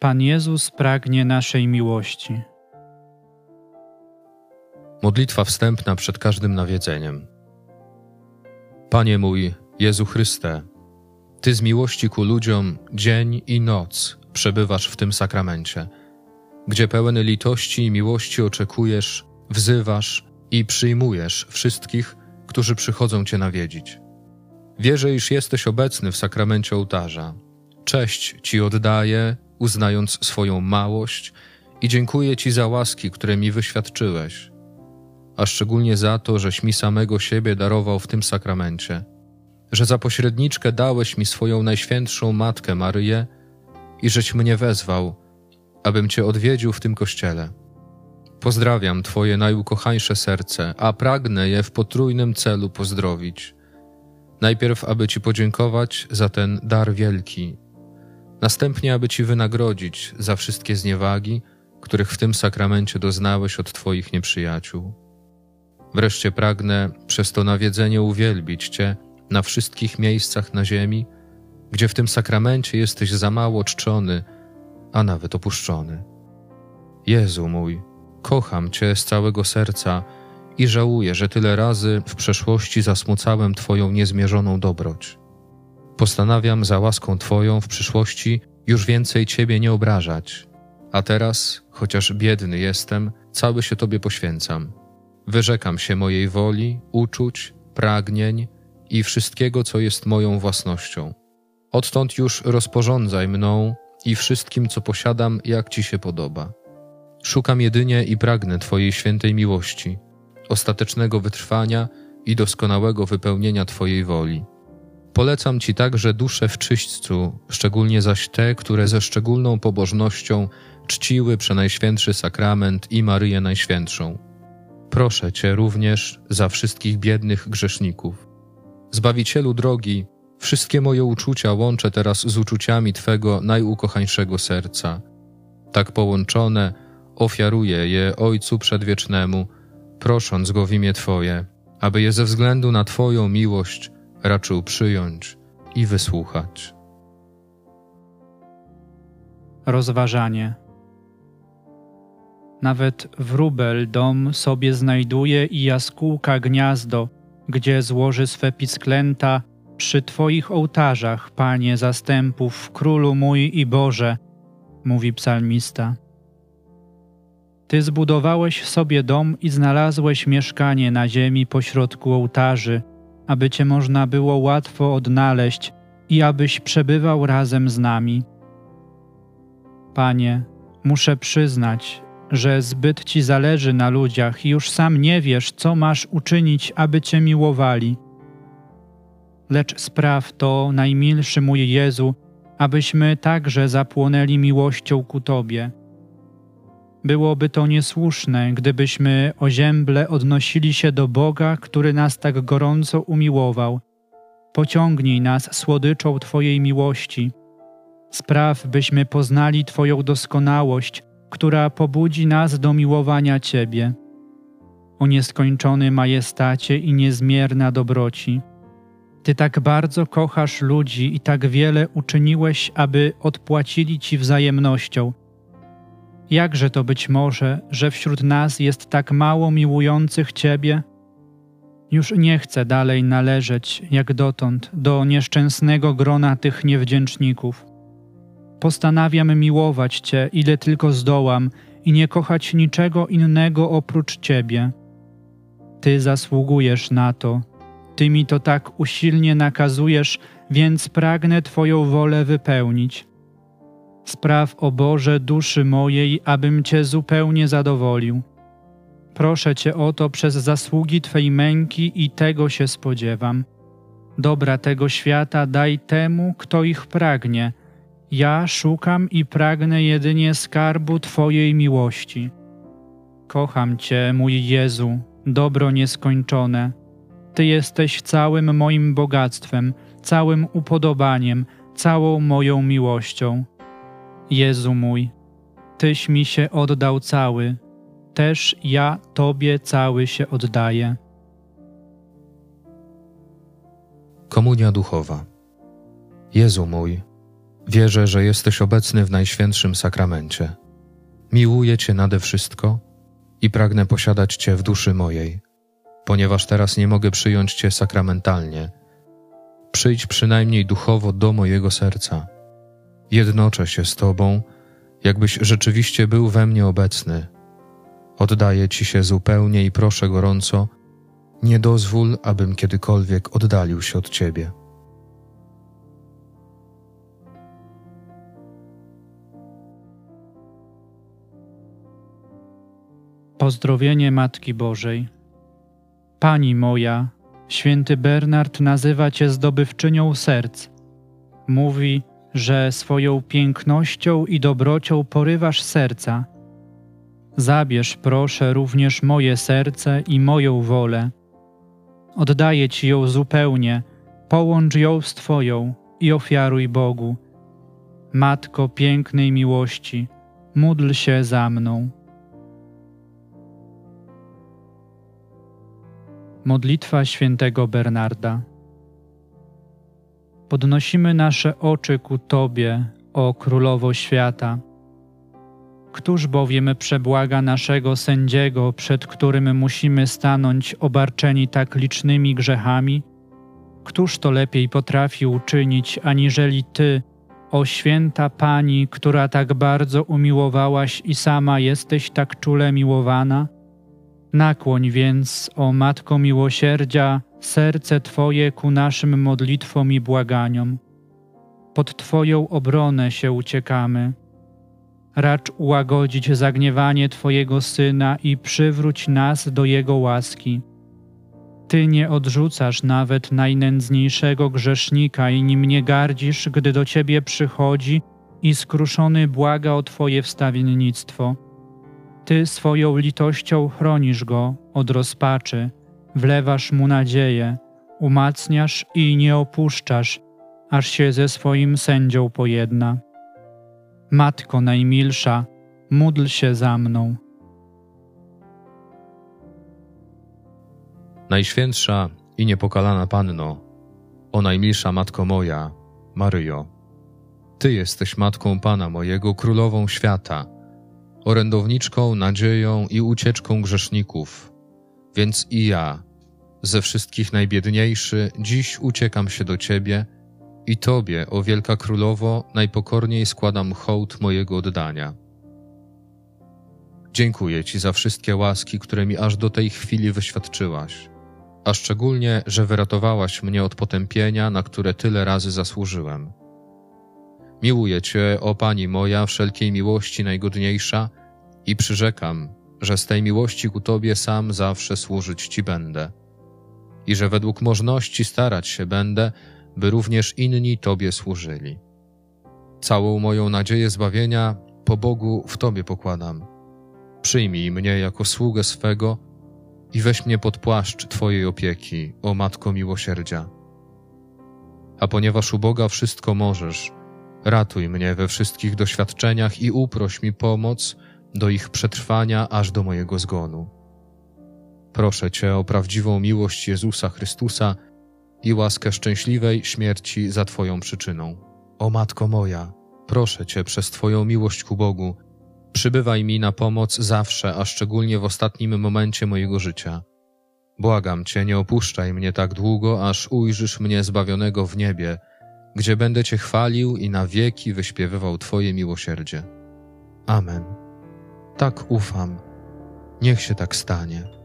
Pan Jezus pragnie naszej miłości. Modlitwa wstępna przed każdym nawiedzeniem. Panie mój, Jezu Chryste, Ty z miłości ku ludziom dzień i noc przebywasz w tym sakramencie, gdzie pełen litości i miłości oczekujesz, wzywasz i przyjmujesz wszystkich, którzy przychodzą Cię nawiedzić. Wierzę, iż jesteś obecny w sakramencie ołtarza. Cześć Ci oddaję, uznając swoją małość i dziękuję Ci za łaski, które mi wyświadczyłeś, a szczególnie za to, żeś mi samego siebie darował w tym sakramencie, że za pośredniczkę dałeś mi swoją najświętszą Matkę Maryję i żeś mnie wezwał, abym Cię odwiedził w tym kościele. Pozdrawiam Twoje najukochańsze serce, a pragnę je w potrójnym celu pozdrowić. Najpierw, aby Ci podziękować za ten dar wielki, następnie, aby Ci wynagrodzić za wszystkie zniewagi, których w tym sakramencie doznałeś od Twoich nieprzyjaciół. Wreszcie pragnę przez to nawiedzenie uwielbić Cię na wszystkich miejscach na ziemi, gdzie w tym sakramencie jesteś za mało czczony, a nawet opuszczony. Jezu mój, kocham Cię z całego serca i żałuję, że tyle razy w przeszłości zasmucałem Twoją niezmierzoną dobroć. Postanawiam za łaską Twoją w przyszłości już więcej Ciebie nie obrażać, a teraz, chociaż biedny jestem, cały się Tobie poświęcam. Wyrzekam się mojej woli, uczuć, pragnień i wszystkiego, co jest moją własnością. Odtąd już rozporządzaj mną i wszystkim, co posiadam, jak Ci się podoba. Szukam jedynie i pragnę Twojej świętej miłości, ostatecznego wytrwania i doskonałego wypełnienia Twojej woli. Polecam Ci także dusze w czyśćcu, szczególnie zaś te, które ze szczególną pobożnością czciły przenajświętszy sakrament i Maryję Najświętszą. Proszę Cię również za wszystkich biednych grzeszników. Zbawicielu drogi, wszystkie moje uczucia łączę teraz z uczuciami Twego najukochańszego serca. Tak połączone, ofiaruję je Ojcu Przedwiecznemu, prosząc Go w imię Twoje, aby je ze względu na Twoją miłość raczył przyjąć i wysłuchać. Rozważanie. Nawet wróbel dom sobie znajduje i jaskółka gniazdo, gdzie złoży swe pisklęta przy Twoich ołtarzach, Panie zastępów, Królu mój i Boże, mówi psalmista. Ty zbudowałeś sobie dom i znalazłeś mieszkanie na ziemi pośrodku ołtarzy, aby Cię można było łatwo odnaleźć i abyś przebywał razem z nami. Panie, muszę przyznać, że zbyt Ci zależy na ludziach i już sam nie wiesz, co masz uczynić, aby Cię miłowali. Lecz spraw to, najmilszy mój Jezu, abyśmy także zapłonęli miłością ku Tobie. Byłoby to niesłuszne, gdybyśmy ozięble odnosili się do Boga, który nas tak gorąco umiłował. Pociągnij nas słodyczą Twojej miłości. Spraw, byśmy poznali Twoją doskonałość, która pobudzi nas do miłowania Ciebie. O nieskończony majestacie i niezmierna dobroci. Ty tak bardzo kochasz ludzi i tak wiele uczyniłeś, aby odpłacili Ci wzajemnością. Jakże to być może, że wśród nas jest tak mało miłujących Ciebie? Już nie chcę dalej należeć, jak dotąd, do nieszczęsnego grona tych niewdzięczników. Postanawiam miłować Cię, ile tylko zdołam, i nie kochać niczego innego oprócz Ciebie. Ty zasługujesz na to. Ty mi to tak usilnie nakazujesz, więc pragnę Twoją wolę wypełnić. Spraw, o Boże, duszy mojej, abym Cię zupełnie zadowolił. Proszę Cię o to przez zasługi Twej męki i tego się spodziewam. Dobra tego świata daj temu, kto ich pragnie. Ja szukam i pragnę jedynie skarbu Twojej miłości. Kocham Cię, mój Jezu, dobro nieskończone. Ty jesteś całym moim bogactwem, całym upodobaniem, całą moją miłością. Jezu mój, Tyś mi się oddał cały, też ja Tobie cały się oddaję. Komunia duchowa. Jezu mój, Wierzę, że jesteś obecny w Najświętszym Sakramencie. Miłuję Cię nade wszystko i pragnę posiadać Cię w duszy mojej, ponieważ teraz nie mogę przyjąć Cię sakramentalnie. Przyjdź przynajmniej duchowo do mojego serca. Jednoczę się z Tobą, jakbyś rzeczywiście był we mnie obecny. Oddaję Ci się zupełnie i proszę gorąco, nie dozwól, abym kiedykolwiek oddalił się od Ciebie. Pozdrowienie Matki Bożej. Pani moja, święty Bernard nazywa Cię zdobywczynią serc. Mówi, że swoją pięknością i dobrocią porywasz serca. Zabierz, proszę, również moje serce i moją wolę. Oddaję Ci ją zupełnie, połącz ją z Twoją i ofiaruj Bogu. Matko pięknej miłości, módl się za mną. Modlitwa świętego Bernarda. Podnosimy nasze oczy ku Tobie, o Królowo Świata. Któż bowiem przebłaga naszego sędziego, przed którym musimy stanąć obarczeni tak licznymi grzechami? Któż to lepiej potrafi uczynić, aniżeli Ty, o święta Pani, która tak bardzo umiłowałaś i sama jesteś tak czule miłowana? Nakłoń więc, o Matko Miłosierdzia, serce Twoje ku naszym modlitwom i błaganiom. Pod Twoją obronę się uciekamy. Racz ułagodzić zagniewanie Twojego Syna i przywróć nas do Jego łaski. Ty nie odrzucasz nawet najnędzniejszego grzesznika i nim nie gardzisz, gdy do Ciebie przychodzi i skruszony błaga o Twoje wstawiennictwo ty swoją litością chronisz go od rozpaczy, wlewasz mu nadzieję, umacniasz i nie opuszczasz, aż się ze swoim sędzią pojedna. Matko najmilsza, módl się za mną. Najświętsza i niepokalana Panno, o najmilsza Matko moja, Maryjo, Ty jesteś Matką Pana mojego, Królową Świata – orędowniczką, nadzieją i ucieczką grzeszników. Więc i ja, ze wszystkich najbiedniejszy, dziś uciekam się do Ciebie i Tobie, o wielka królowo, najpokorniej składam hołd mojego oddania. Dziękuję Ci za wszystkie łaski, które mi aż do tej chwili wyświadczyłaś, a szczególnie, że wyratowałaś mnie od potępienia, na które tyle razy zasłużyłem. Miłuję Cię, o Pani moja, wszelkiej miłości najgodniejsza i przyrzekam, że z tej miłości ku Tobie sam zawsze służyć Ci będę i że według możności starać się będę, by również inni Tobie służyli. Całą moją nadzieję zbawienia po Bogu w Tobie pokładam. Przyjmij mnie jako sługę swego i weź mnie pod płaszcz Twojej opieki, o Matko Miłosierdzia. A ponieważ u Boga wszystko możesz, Ratuj mnie we wszystkich doświadczeniach i uproś mi pomoc do ich przetrwania aż do mojego zgonu. Proszę Cię o prawdziwą miłość Jezusa Chrystusa i łaskę szczęśliwej śmierci za Twoją przyczyną. O Matko moja, proszę Cię przez Twoją miłość ku Bogu, przybywaj mi na pomoc zawsze, a szczególnie w ostatnim momencie mojego życia. Błagam Cię, nie opuszczaj mnie tak długo, aż ujrzysz mnie zbawionego w niebie, gdzie będę Cię chwalił i na wieki wyśpiewywał Twoje miłosierdzie. Amen. Tak ufam. Niech się tak stanie.